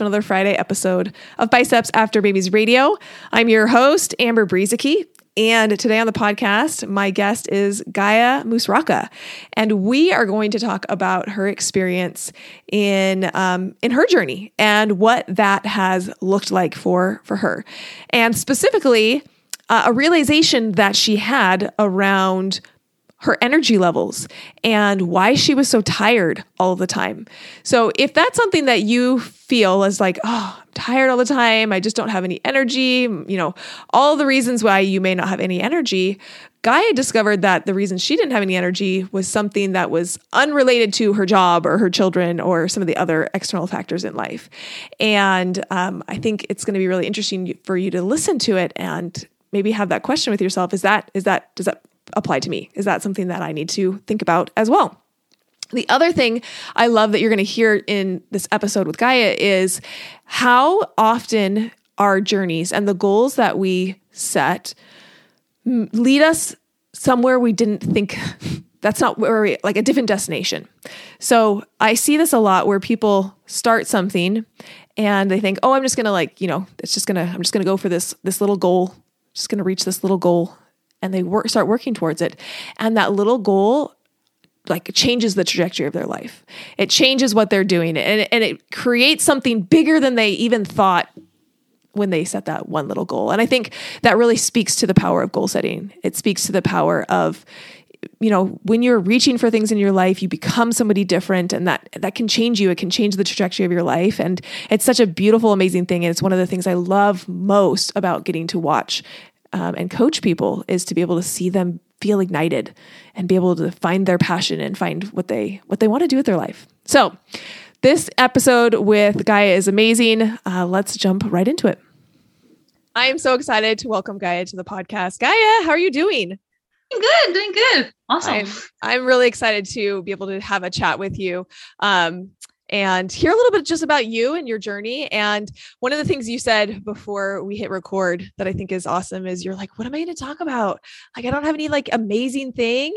another Friday episode of Biceps After Babies Radio. I'm your host, Amber Brueseke. And today on the podcast, my guest is Gaia Musraka, and we are going to talk about her experience in um, in her journey and what that has looked like for for her, and specifically uh, a realization that she had around her energy levels and why she was so tired all the time. So, if that's something that you feel as like, oh, I'm tired all the time, I just don't have any energy, you know, all the reasons why you may not have any energy, Gaia discovered that the reason she didn't have any energy was something that was unrelated to her job or her children or some of the other external factors in life. And um, I think it's going to be really interesting for you to listen to it and maybe have that question with yourself is that is that does that apply to me? Is that something that I need to think about as well? The other thing I love that you're going to hear in this episode with Gaia is how often our journeys and the goals that we set lead us somewhere we didn't think that's not where we like a different destination. So I see this a lot where people start something and they think, "Oh, I'm just going to like, you know, it's just going to I'm just going to go for this this little goal, just going to reach this little goal and they work, start working towards it. And that little goal like changes the trajectory of their life. It changes what they're doing and, and it creates something bigger than they even thought when they set that one little goal. And I think that really speaks to the power of goal setting. It speaks to the power of you know when you're reaching for things in your life you become somebody different and that that can change you it can change the trajectory of your life and it's such a beautiful amazing thing and it's one of the things i love most about getting to watch um, and coach people is to be able to see them feel ignited and be able to find their passion and find what they what they want to do with their life. So, this episode with Gaia is amazing. Uh, let's jump right into it. I am so excited to welcome Gaia to the podcast. Gaia, how are you doing? Doing good, doing good. Awesome. I'm, I'm really excited to be able to have a chat with you. Um, and hear a little bit just about you and your journey. And one of the things you said before we hit record that I think is awesome is you're like, what am I going to talk about? Like, I don't have any like amazing thing.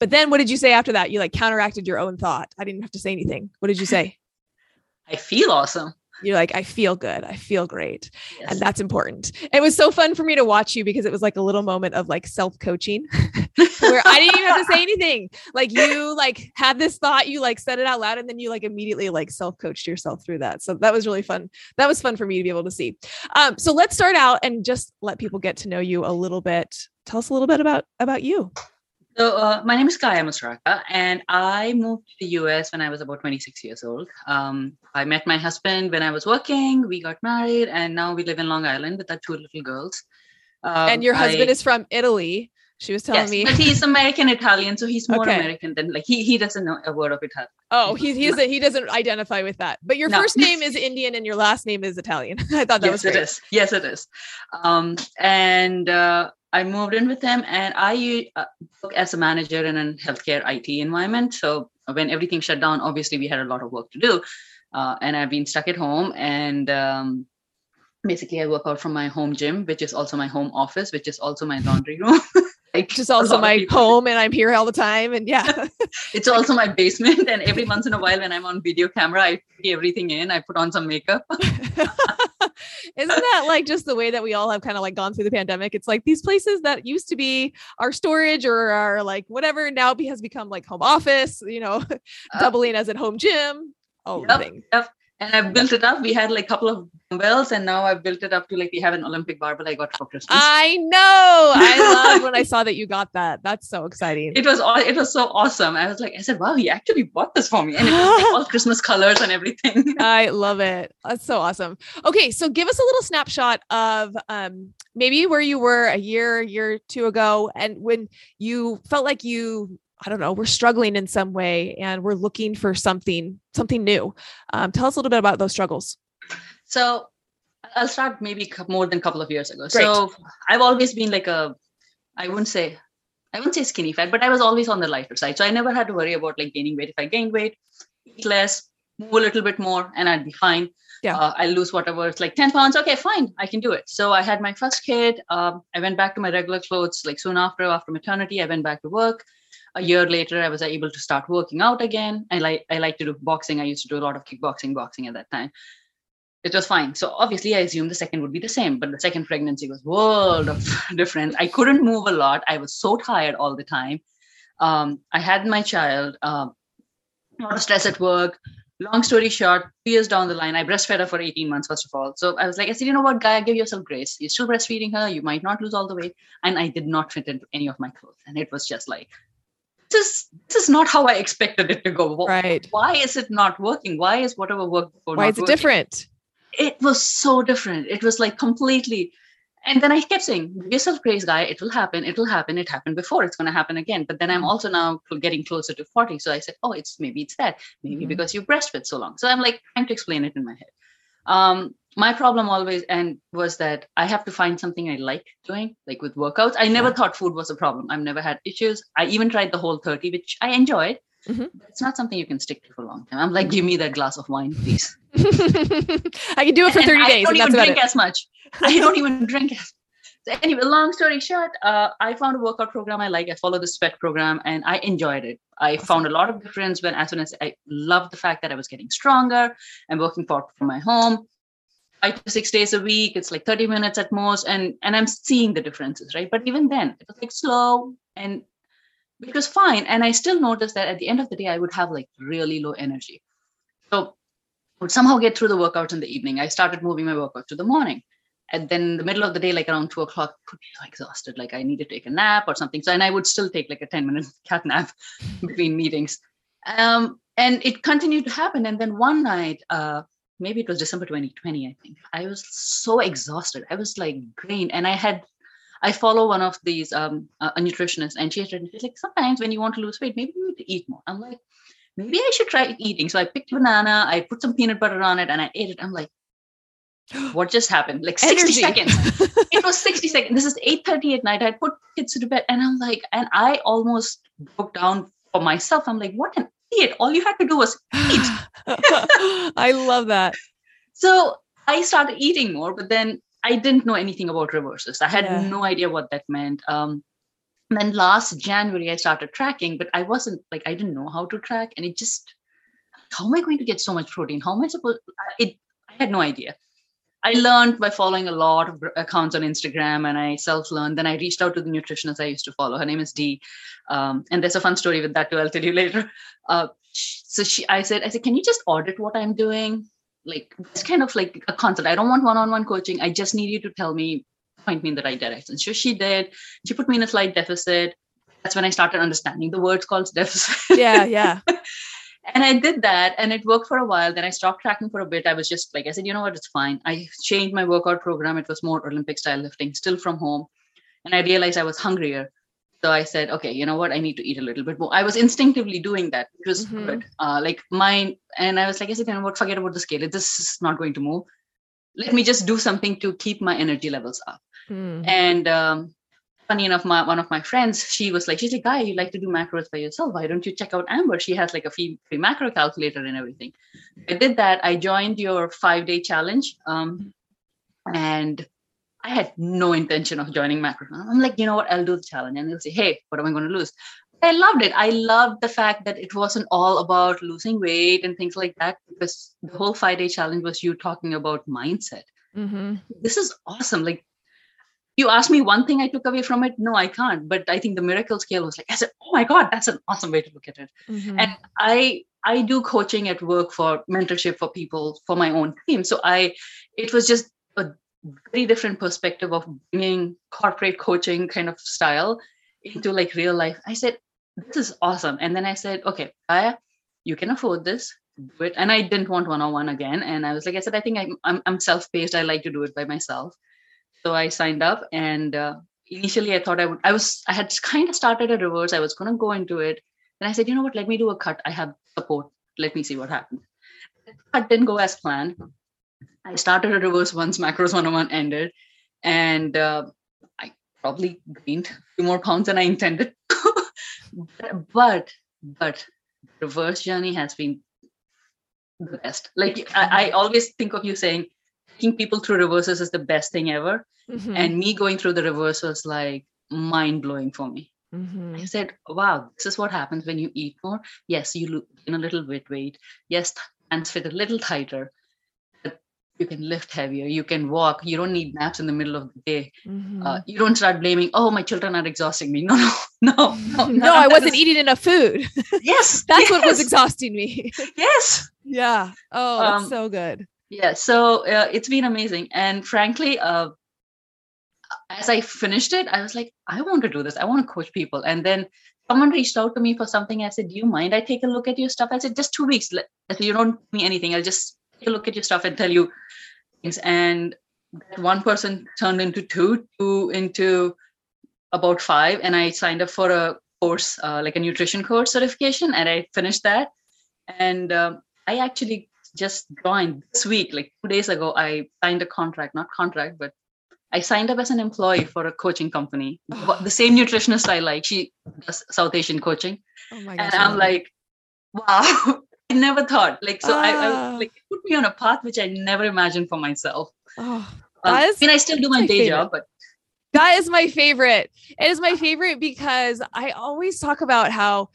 But then what did you say after that? You like counteracted your own thought. I didn't have to say anything. What did you say? I feel awesome you're like i feel good. I feel great. Yes. and that's important. It was so fun for me to watch you because it was like a little moment of like self-coaching where i didn't even have to say anything. Like you like had this thought you like said it out loud and then you like immediately like self-coached yourself through that. So that was really fun. That was fun for me to be able to see. Um, so let's start out and just let people get to know you a little bit. Tell us a little bit about about you so uh, my name is Gaia Musraka, and I moved to the US when I was about 26 years old. Um, I met my husband when I was working. We got married, and now we live in Long Island with our two little girls. Um, and your husband I, is from Italy. She was telling yes, me, but he's American Italian, so he's more okay. American than like he he doesn't know a word of Italian. Oh, he he's a, he doesn't identify with that. But your no. first name is Indian and your last name is Italian. I thought that yes, was great. it is. Yes, it is. Um, and uh, I moved in with them, and I uh, work as a manager in a healthcare IT environment. So when everything shut down, obviously we had a lot of work to do, uh, and I've been stuck at home. And um, basically, I work out from my home gym, which is also my home office, which is also my laundry room. is also my home and I'm here all the time. And yeah. it's also my basement. And every once in a while when I'm on video camera, I put everything in. I put on some makeup. Isn't that like just the way that we all have kind of like gone through the pandemic? It's like these places that used to be our storage or our like whatever now has become like home office, you know, uh, doubling as at home gym, Oh, yep. Yep. and I've built it up. We had like a couple of dumbbells, and now I've built it up to like we have an Olympic barbell I got for Christmas. I know. I love when I saw that you got that. That's so exciting. It was all. It was so awesome. I was like, I said, wow, he actually bought this for me, and it was like all Christmas colors and everything. I love it. That's so awesome. Okay, so give us a little snapshot of um, maybe where you were a year, year two ago, and when you felt like you I don't know, we're struggling in some way and we're looking for something, something new. Um, tell us a little bit about those struggles. So I'll start maybe more than a couple of years ago. Great. So I've always been like a, I wouldn't say, I wouldn't say skinny fat, but I was always on the lighter side. So I never had to worry about like gaining weight. If I gained weight, eat less, move a little bit more, and I'd be fine. Yeah. Uh, I'll lose whatever. It's like 10 pounds. Okay, fine. I can do it. So I had my first kid. Um, I went back to my regular clothes like soon after, after maternity. I went back to work a year later i was able to start working out again i like i like to do boxing i used to do a lot of kickboxing boxing at that time it was fine so obviously i assumed the second would be the same but the second pregnancy was world of difference i couldn't move a lot i was so tired all the time um, i had my child um, a lot of stress at work long story short two years down the line i breastfed her for 18 months first of all so i was like i said you know what guy give yourself grace you're still breastfeeding her you might not lose all the weight and i did not fit into any of my clothes and it was just like this is this is not how I expected it to go. Right. Why is it not working? Why is whatever worked before? Why is it working? different? It was so different. It was like completely. And then I kept saying, "Give yourself grace, guy. It will happen. It will happen. It happened before. It's going to happen again." But then I'm mm-hmm. also now getting closer to forty, so I said, "Oh, it's maybe it's that. Maybe mm-hmm. because you breastfed so long." So I'm like trying to explain it in my head. Um, my problem always and was that I have to find something I like doing, like with workouts. I never thought food was a problem. I've never had issues. I even tried the Whole30, which I enjoyed. Mm-hmm. It's not something you can stick to for a long time. I'm like, give me that glass of wine, please. I can do it for 30 days. I don't even drink as much. I don't even drink as much. so anyway, long story short, uh, I found a workout program I like. I follow the sweat program and I enjoyed it. I found a lot of difference when as soon as I loved the fact that I was getting stronger. I'm working for from my home five to six days a week it's like 30 minutes at most and and i'm seeing the differences right but even then it was like slow and it was fine and i still noticed that at the end of the day i would have like really low energy so I would somehow get through the workouts in the evening i started moving my workout to the morning and then the middle of the day like around two o'clock could be so exhausted like i need to take a nap or something so and i would still take like a 10 minute cat nap between meetings um, and it continued to happen and then one night uh, maybe it was December 2020, I think. I was so exhausted. I was like drained. And I had, I follow one of these, um, a nutritionist, and she said, she's like, sometimes when you want to lose weight, maybe you need to eat more. I'm like, maybe I should try eating. So I picked banana, I put some peanut butter on it, and I ate it. I'm like, what just happened? Like 60 Energy. seconds. it was 60 seconds. This is 8:30 at night. I put kids to bed, and I'm like, and I almost broke down for myself. I'm like, what an idiot. All you had to do was eat. I love that. So I started eating more, but then I didn't know anything about reverses. I had yeah. no idea what that meant. Um, and then last January, I started tracking, but I wasn't like, I didn't know how to track. And it just, how am I going to get so much protein? How am I supposed, it, I had no idea. I learned by following a lot of accounts on Instagram and I self learned. Then I reached out to the nutritionist I used to follow. Her name is Dee. Um, and there's a fun story with that too. I'll tell you later. Uh, so she, I said, I said, can you just audit what I'm doing? Like it's kind of like a consult. I don't want one-on-one coaching. I just need you to tell me, point me in the right direction. So she did. She put me in a slight deficit. That's when I started understanding the words called deficit. Yeah, yeah. and I did that and it worked for a while. Then I stopped tracking for a bit. I was just like, I said, you know what, it's fine. I changed my workout program. It was more Olympic style lifting, still from home. And I realized I was hungrier. So I said, okay, you know what, I need to eat a little bit more. I was instinctively doing that, which was mm-hmm. good. Uh, like mine, and I was like, I said, you know what, forget about the scale. This is not going to move. Let me just do something to keep my energy levels up. Mm. And um, funny enough, my, one of my friends, she was like, she's like, guy, you like to do macros by yourself. Why don't you check out Amber? She has like a free, free macro calculator and everything. I did that. I joined your five day challenge. Um, and I had no intention of joining macro. I'm like, you know what? I'll do the challenge. And they'll say, hey, what am I going to lose? I loved it. I loved the fact that it wasn't all about losing weight and things like that, because the whole five day challenge was you talking about mindset. Mm-hmm. This is awesome. Like you asked me one thing I took away from it. No, I can't. But I think the miracle scale was like, I said, oh my God, that's an awesome way to look at it. Mm-hmm. And I I do coaching at work for mentorship for people for my own team. So I, it was just very different perspective of bringing corporate coaching kind of style into like real life. I said, this is awesome. And then I said, okay, Aya, you can afford this. Do it. And I didn't want one-on-one again. And I was like, I said, I think I'm, I'm, I'm self-paced. I like to do it by myself. So I signed up and uh, initially I thought I would, I was, I had kind of started a reverse. I was going to go into it. And I said, you know what, let me do a cut. I have support. Let me see what happens. Cut didn't go as planned. I started a reverse once macros 101 ended. And uh, I probably gained a few more pounds than I intended. but, but reverse journey has been the best. Like I, I always think of you saying, taking people through reverses is the best thing ever. Mm-hmm. And me going through the reverse was like mind blowing for me. Mm-hmm. I said, wow, this is what happens when you eat more. Yes, you gain a little bit weight. Yes, hands fit a little tighter. You can lift heavier. You can walk. You don't need naps in the middle of the day. Mm-hmm. Uh, you don't start blaming, oh, my children are exhausting me. No, no, no, no. no, I wasn't is... eating enough food. Yes. that's yes. what was exhausting me. yes. Yeah. Oh, that's um, so good. Yeah. So uh, it's been amazing. And frankly, uh, as I finished it, I was like, I want to do this. I want to coach people. And then someone reached out to me for something. I said, Do you mind I take a look at your stuff? I said, Just two weeks. I said, You don't me anything. I'll just a look at your stuff and tell you things. And one person turned into two, two into about five. And I signed up for a course, uh, like a nutrition course certification. And I finished that. And um, I actually just joined this week, like two days ago. I signed a contract, not contract, but I signed up as an employee for a coaching company. the same nutritionist I like, she does South Asian coaching. Oh and I'm like, wow, I never thought. Like, so I, I, ah. like put me on a path which I never imagined for myself. Oh, um, I mean, I still do my, my day favorite. job, but that is my favorite. It is my favorite because I always talk about how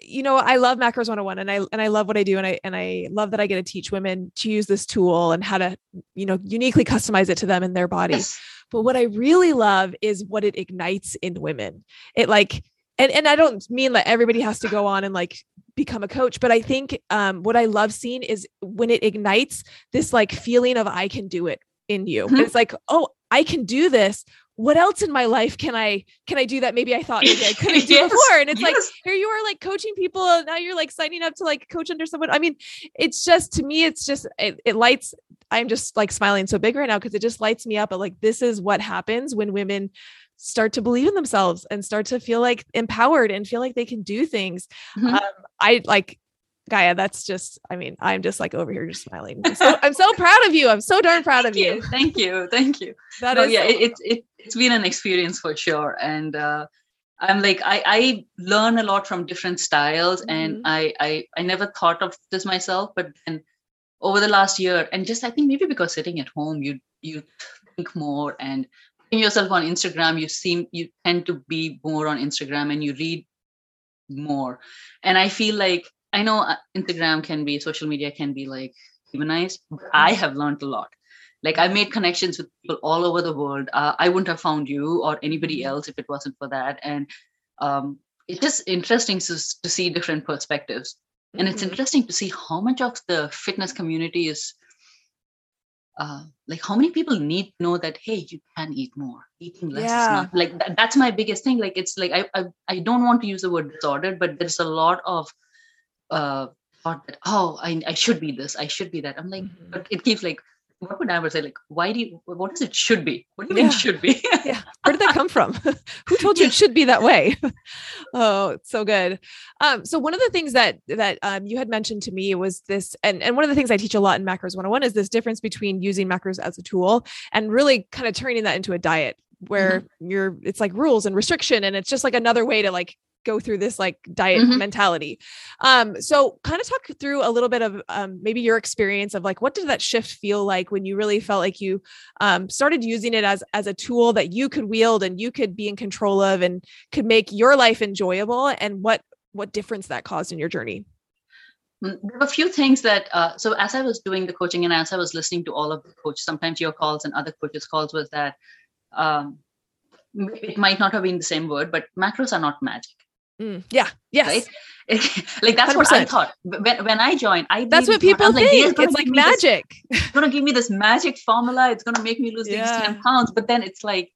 you know, I love macros 101 and I and I love what I do and I and I love that I get to teach women to use this tool and how to, you know, uniquely customize it to them and their body. Yes. But what I really love is what it ignites in women. It like and and I don't mean that everybody has to go on and like become a coach, but I think um what I love seeing is when it ignites this like feeling of I can do it in you. Mm-hmm. It's like, oh, I can do this what else in my life can I can I do that maybe I thought maybe I couldn't do yes, before? And it's yes. like here you are like coaching people and now you're like signing up to like coach under someone. I mean, it's just to me, it's just it, it lights. I'm just like smiling so big right now because it just lights me up. But like this is what happens when women start to believe in themselves and start to feel like empowered and feel like they can do things. Mm-hmm. Um, I like Gaia, that's just, I mean, I'm just like over here just smiling. I'm so, I'm so proud of you. I'm so darn proud of you. you. Thank you. Thank you. That no, is yeah, so- it, it, it's been an experience for sure. And uh, I'm like, I, I learn a lot from different styles mm-hmm. and I, I, I never thought of this myself, but then over the last year, and just, I think maybe because sitting at home, you, you think more and yourself on Instagram, you seem, you tend to be more on Instagram and you read more. And I feel like I know uh, Instagram can be social media can be like humanized, I have learned a lot. Like I made connections with people all over the world. Uh, I wouldn't have found you or anybody mm-hmm. else if it wasn't for that. And um, it's just interesting to, to see different perspectives. And it's mm-hmm. interesting to see how much of the fitness community is uh, like how many people need to know that hey you can eat more eating less yeah. is not like that, that's my biggest thing like it's like I, I i don't want to use the word disordered but there's a lot of uh, thought that oh I, I should be this i should be that i'm like mm-hmm. but it keeps like what would I ever say? Like, why do you, what does it should be? What do you yeah. mean should be? yeah. Where did that come from? Who told you it should be that way? oh, so good. Um, so one of the things that, that, um, you had mentioned to me was this, and, and one of the things I teach a lot in macros 101 is this difference between using macros as a tool and really kind of turning that into a diet where mm-hmm. you're, it's like rules and restriction. And it's just like another way to like go through this like diet mm-hmm. mentality. Um, so kind of talk through a little bit of um, maybe your experience of like what did that shift feel like when you really felt like you um, started using it as as a tool that you could wield and you could be in control of and could make your life enjoyable and what what difference that caused in your journey. Mm, there were a few things that uh, so as I was doing the coaching and as I was listening to all of the coaches, sometimes your calls and other coaches' calls was that um, it might not have been the same word, but macros are not magic Mm, yeah. Yes. Right? like that's 100%. what I thought when, when I joined. I that's what people thought, think. Like, it's like magic. This, it's gonna give me this magic formula. It's gonna make me lose yeah. these 10 pounds. But then it's like,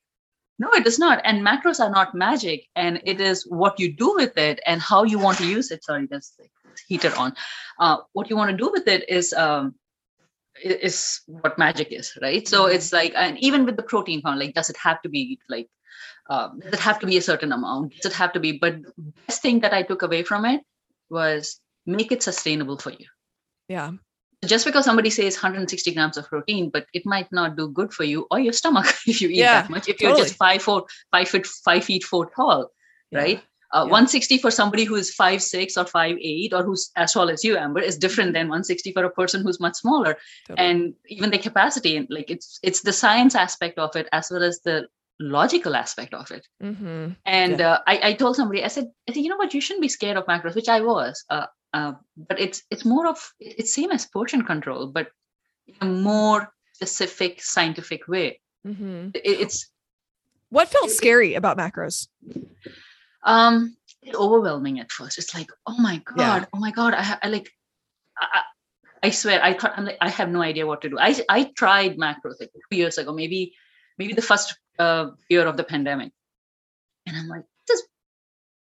no, it is not. And macros are not magic. And it is what you do with it and how you want to use it. Sorry, that's like heater on. Uh, what you want to do with it is um, is what magic is, right? So mm-hmm. it's like, and even with the protein count, like, does it have to be like, um, does it have to be a certain amount? Does it have to be? But best thing that I took away from it was make it sustainable for you. Yeah. Just because somebody says 160 grams of protein, but it might not do good for you or your stomach if you eat yeah, that much. If you're just five foot, five foot, five feet four tall, yeah. right? Uh, yeah. 160 for somebody who is five six or five eight or who's as tall as you, Amber, is different than 160 for a person who's much smaller. Totally. And even the capacity, and like it's it's the science aspect of it as well as the logical aspect of it. Mm-hmm. And yeah. uh, I, I told somebody, I said, I said, you know what, you shouldn't be scared of macros, which I was. Uh, uh, but it's it's more of it's same as portion control, but in a more specific scientific way. Mm-hmm. It, it's what felt it, scary about macros um overwhelming at first it's like oh my god yeah. oh my god i, I like I, I swear I thought I'm like I have no idea what to do. I I tried macros like two years ago, maybe maybe the first uh, year of the pandemic, and I'm like, this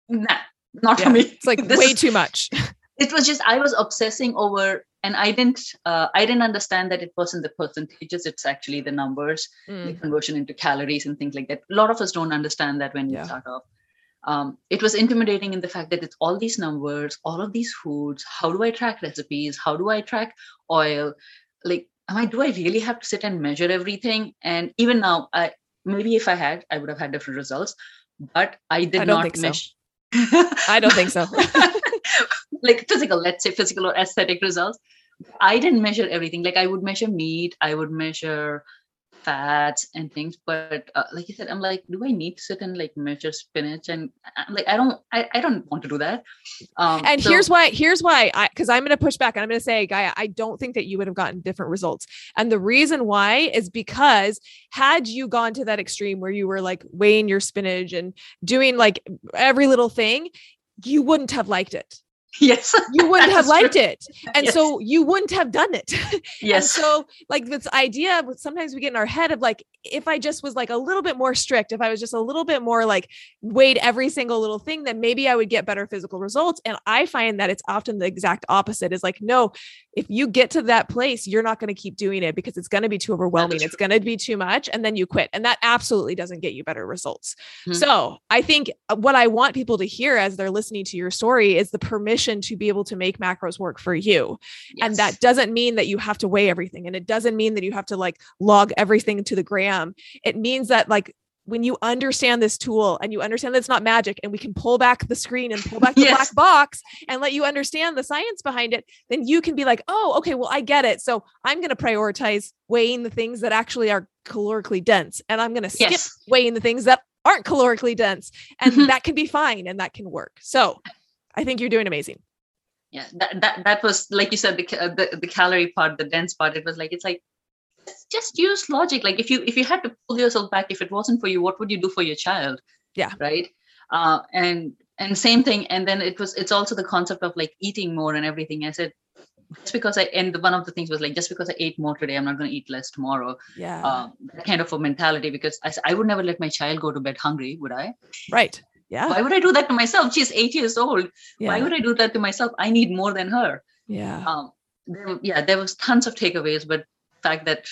nah, not yeah. for me. It's like way is, too much. it was just I was obsessing over, and I didn't uh, I didn't understand that it wasn't the percentages. It's actually the numbers, mm. the conversion into calories and things like that. A lot of us don't understand that when yeah. we start off um, it was intimidating in the fact that it's all these numbers, all of these foods. How do I track recipes? How do I track oil? Like, am I do I really have to sit and measure everything? And even now, I maybe if I had, I would have had different results. But I did I not measure. So. I don't think so. like physical, let's say physical or aesthetic results. I didn't measure everything. Like I would measure meat, I would measure fats and things but uh, like you said i'm like do i need to sit and like measure spinach? And I'm like i don't I, I don't want to do that. Um and so- here's why here's why i because i'm going to push back and i'm going to say guy i don't think that you would have gotten different results. And the reason why is because had you gone to that extreme where you were like weighing your spinach and doing like every little thing you wouldn't have liked it yes you wouldn't have liked true. it and yes. so you wouldn't have done it yes And so like this idea sometimes we get in our head of like if i just was like a little bit more strict if i was just a little bit more like weighed every single little thing then maybe i would get better physical results and i find that it's often the exact opposite is like no if you get to that place you're not going to keep doing it because it's going to be too overwhelming it's going to be too much and then you quit and that absolutely doesn't get you better results mm-hmm. so i think uh, what i want people to hear as they're listening to your story is the permission to be able to make macros work for you. Yes. And that doesn't mean that you have to weigh everything. And it doesn't mean that you have to like log everything to the gram. It means that like when you understand this tool and you understand that it's not magic and we can pull back the screen and pull back the yes. black box and let you understand the science behind it, then you can be like, oh, okay, well, I get it. So I'm going to prioritize weighing the things that actually are calorically dense and I'm going to skip yes. weighing the things that aren't calorically dense. And mm-hmm. that can be fine and that can work. So I think you're doing amazing. Yeah, that that, that was like you said the, the the calorie part, the dense part. It was like it's like just use logic. Like if you if you had to pull yourself back, if it wasn't for you, what would you do for your child? Yeah, right. Uh, and and same thing. And then it was it's also the concept of like eating more and everything. I said just because I and one of the things was like just because I ate more today, I'm not going to eat less tomorrow. Yeah, um, that kind of a mentality. Because I I would never let my child go to bed hungry, would I? Right. Yeah. Why would I do that to myself? She's eight years old. Yeah. Why would I do that to myself? I need more than her. Yeah. Um, there, yeah, there was tons of takeaways, but the fact that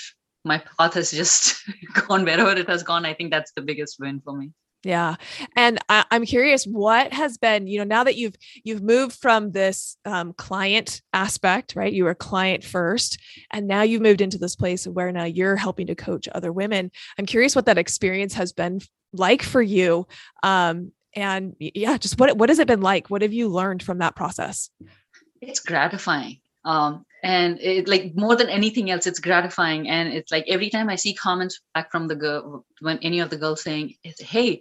my path has just gone wherever it has gone, I think that's the biggest win for me. Yeah. And I, am curious what has been, you know, now that you've you've moved from this um, client aspect, right? You were client first, and now you've moved into this place where now you're helping to coach other women. I'm curious what that experience has been like for you. Um, and yeah just what what has it been like what have you learned from that process it's gratifying um and it like more than anything else it's gratifying and it's like every time i see comments back from the girl when any of the girls saying hey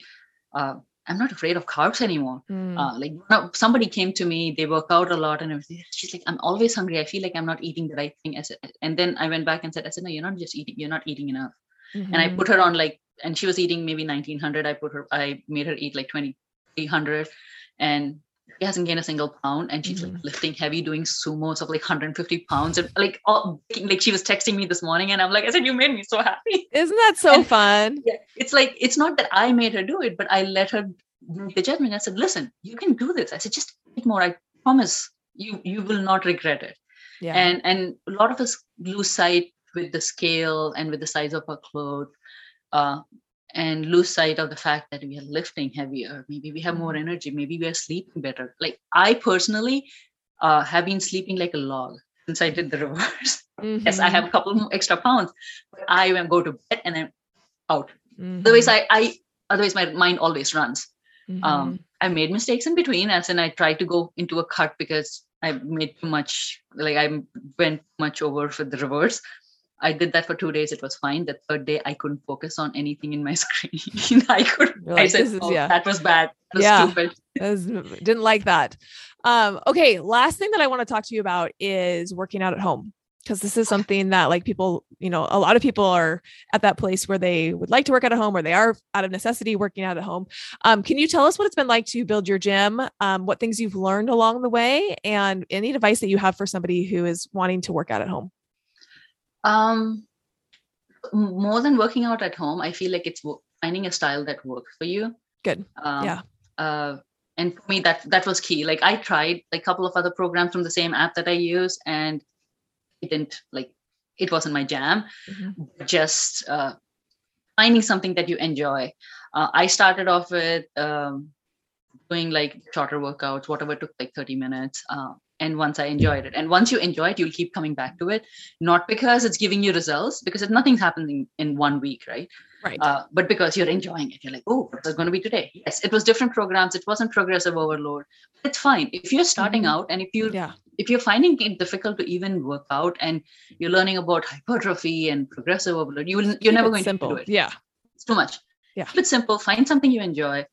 uh, i'm not afraid of carbs anymore mm. uh, like somebody came to me they work out a lot and everything she's like i'm always hungry i feel like i'm not eating the right thing I said, and then i went back and said i said no you're not just eating you're not eating enough mm-hmm. and i mm-hmm. put her on like and she was eating maybe 1900 i put her i made her eat like 2300 and she hasn't gained a single pound and she's Mhm. like lifting heavy doing sumos of like 150 pounds. And like all like she was texting me this morning and i'm like i said you made me so happy. Isn't that so And- fun? yeah it's like it's not that i made her do it but i let her make the judgment. I said listen you can do this. I said just eat more. I promise you you will not regret it. Yeah. and and a lot of us lose sight with the scale and with the size of our clothes uh, and lose sight of the fact that we are lifting heavier. Maybe we have more Mhm. energy. Maybe we are sleeping better. Like i personally uh, have been sleeping like a log since i did the reverse. Yes i have a couple more extra pounds but i go to bed and then out. Mhm. otherwise i i otherwise my mind always runs. Mhm. um i made mistakes in between as in i tried to go into a cut because i made too much like i went much over for the reverse i did that for two days it was fine the third day i couldn't focus on anything in my screen i could You're i said "This is- oh, yeah." that was bad that was Yeah. stupid was- didn't like that. Um, okay, last thing that I want to talk to you about is working out at home because this is something that like people, you know, a lot of people are at that place where they would like to work out at home or they are out of necessity working out at home. Um, can you tell us what it's been like to build your gym, um, what things you've learned along the way, and any advice that you have for somebody who is wanting to work out at home? Um more than working out at home i feel like it's finding a style that works for you Good. um, Yeah. uh, and for me that that was key like i tried like a couple of other programs from the same app that i use and it didn't like it wasn't my jam Mhm. just uh, finding something that you enjoy uh, i started off with um, doing like shorter workouts whatever took like 30 minutes uh, and once i enjoyed it. And once you enjoy it you'll keep coming back to it. Not because it's giving you results because it, nothing's happening in one week right? Right. uh, but because you're enjoying it. You're like oh what's it going to be today. Yes it was different programs. It wasn't progressive overload. It's fine. If you're starting Mhm. out and if you yeah. if you're finding it difficult to even work out and you're learning about hypertrophy and progressive overload you will you're never going simple. to do it. Yeah. it's too much. Yeah. keep it simple. Find something you enjoy.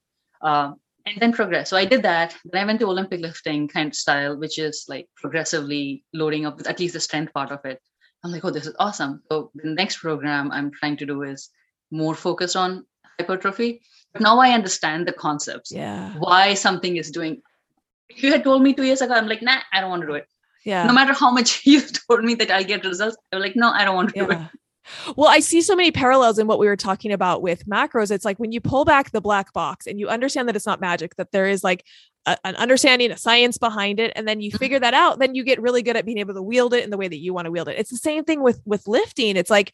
Um, and then progress. So i did that. Then i went to olympic lifting kind of style which is like progressively loading up at least the strength part of it. I'm like oh this is awesome. So the next program i'm trying to do is more focused on hypertrophy. But now i understand the concepts. Yeah. why something is doing if you had told me two years ago i'm like nah i don't want to do it. Yeah. no matter how much you told me that i'll get results i'm like no i don't want to do it. Yeah. Well, I see so many parallels in what we were talking about with macros. It's like when you pull back the black box and you understand that it's not magic, that there is like a, an understanding, a science behind it, and then you Mhm. figure that out, then you get really good at being able to wield it in the way that you want to wield it. It's the same thing with with lifting. It's like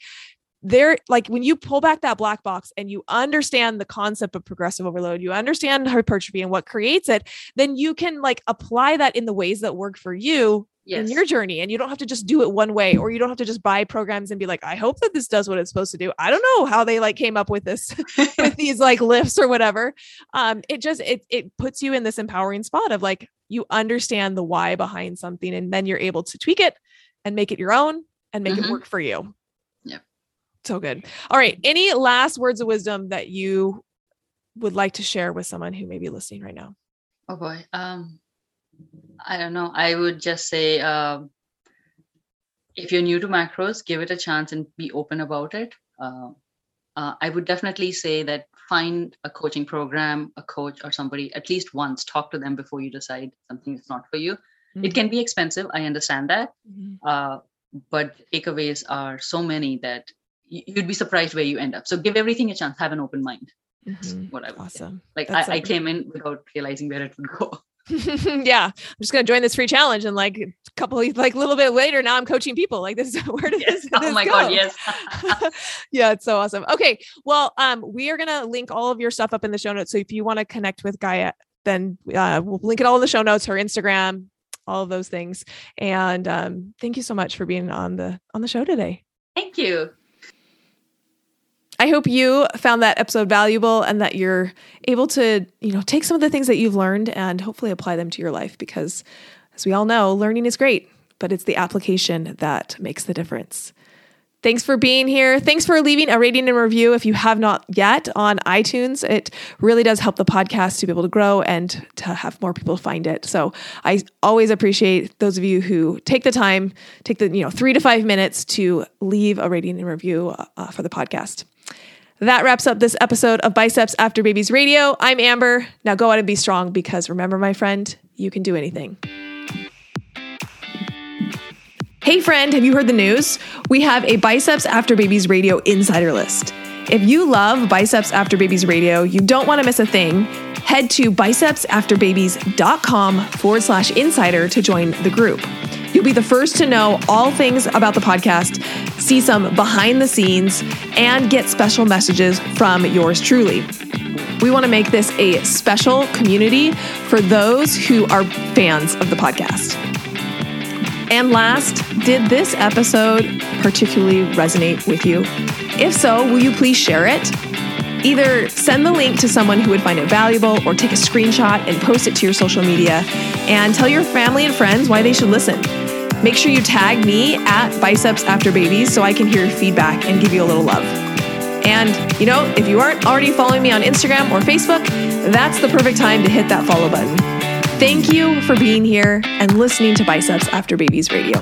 there like when you pull back that black box and you understand the concept of progressive overload you understand hypertrophy and what creates it then you can like apply that in the ways that work for you yes in your journey and you don't have to just do it one way or you don't have to just buy programs and be like i hope that this does what it's supposed to do i don't know how they like came up with this with these like lifts or whatever um it just it it puts you in this empowering spot of like you understand the why behind something and then you're able to tweak it and make it your own and make it Mhm. work for you Yeah. so good all right any last words of wisdom that you would like to share with someone who may be listening right now Oh boy. Um, I don't know. I would just say um, if you're new to macros, give it a chance and be open about it. Uh, uh, I would definitely say that find a coaching program, a coach, or somebody at least once. Talk to them before you decide something is not for you. It Mhm. can be expensive. I understand that. Mhm. Uh, but takeaways are so many that you'd be surprised where you end up. So give everything a chance. Have an open mind. That's Mhm. what I would say. awesome Like That's I, I came in without realizing where it would go. yeah, I'm just gonna join this free challenge, and like a couple, of, like a little bit later, now I'm coaching people. Like this, is where does Yes. this, Oh this my go? god, yes. yeah, it's so awesome. Okay, well, um, we are gonna link all of your stuff up in the show notes. So if you want to connect with Gaia, then uh, we'll link it all in the show notes. Her Instagram, all of those things. And um, thank you so much for being on the on the show today. Thank you. I hope you found that episode valuable and that you're able to, you know, take some of the things that you've learned and hopefully apply them to your life because as we all know, learning is great, but it's the application that makes the difference. Thanks for being here. Thanks for leaving a rating and review if you have not yet on iTunes. It really does help the podcast to be able to grow and to have more people find it. So I always appreciate those of you who take the time, take the, you know, three to five minutes to leave a rating and review uh, for the podcast. That wraps up this episode of Biceps After Babies Radio. I'm Amber. Now go out and be strong because remember, my friend, you can do anything. Hey, friend, have you heard the news? We have a Biceps After Babies Radio insider list. If you love Biceps After Babies Radio, you don't want to miss a thing, head to bicepsafterbabies.com forward slash insider to join the group. You'll be the first to know all things about the podcast, see some behind the scenes, and get special messages from yours truly. We want to make this a special community for those who are fans of the podcast. And last, did this episode particularly resonate with you? If so, will you please share it? Either send the link to someone who would find it valuable or take a screenshot and post it to your social media and tell your family and friends why they should listen. Make sure you tag me at Biceps After Babies so I can hear your feedback and give you a little love. And, you know, if you aren't already following me on Instagram or Facebook, that's the perfect time to hit that follow button. Thank you for being here and listening to Biceps After Babies Radio.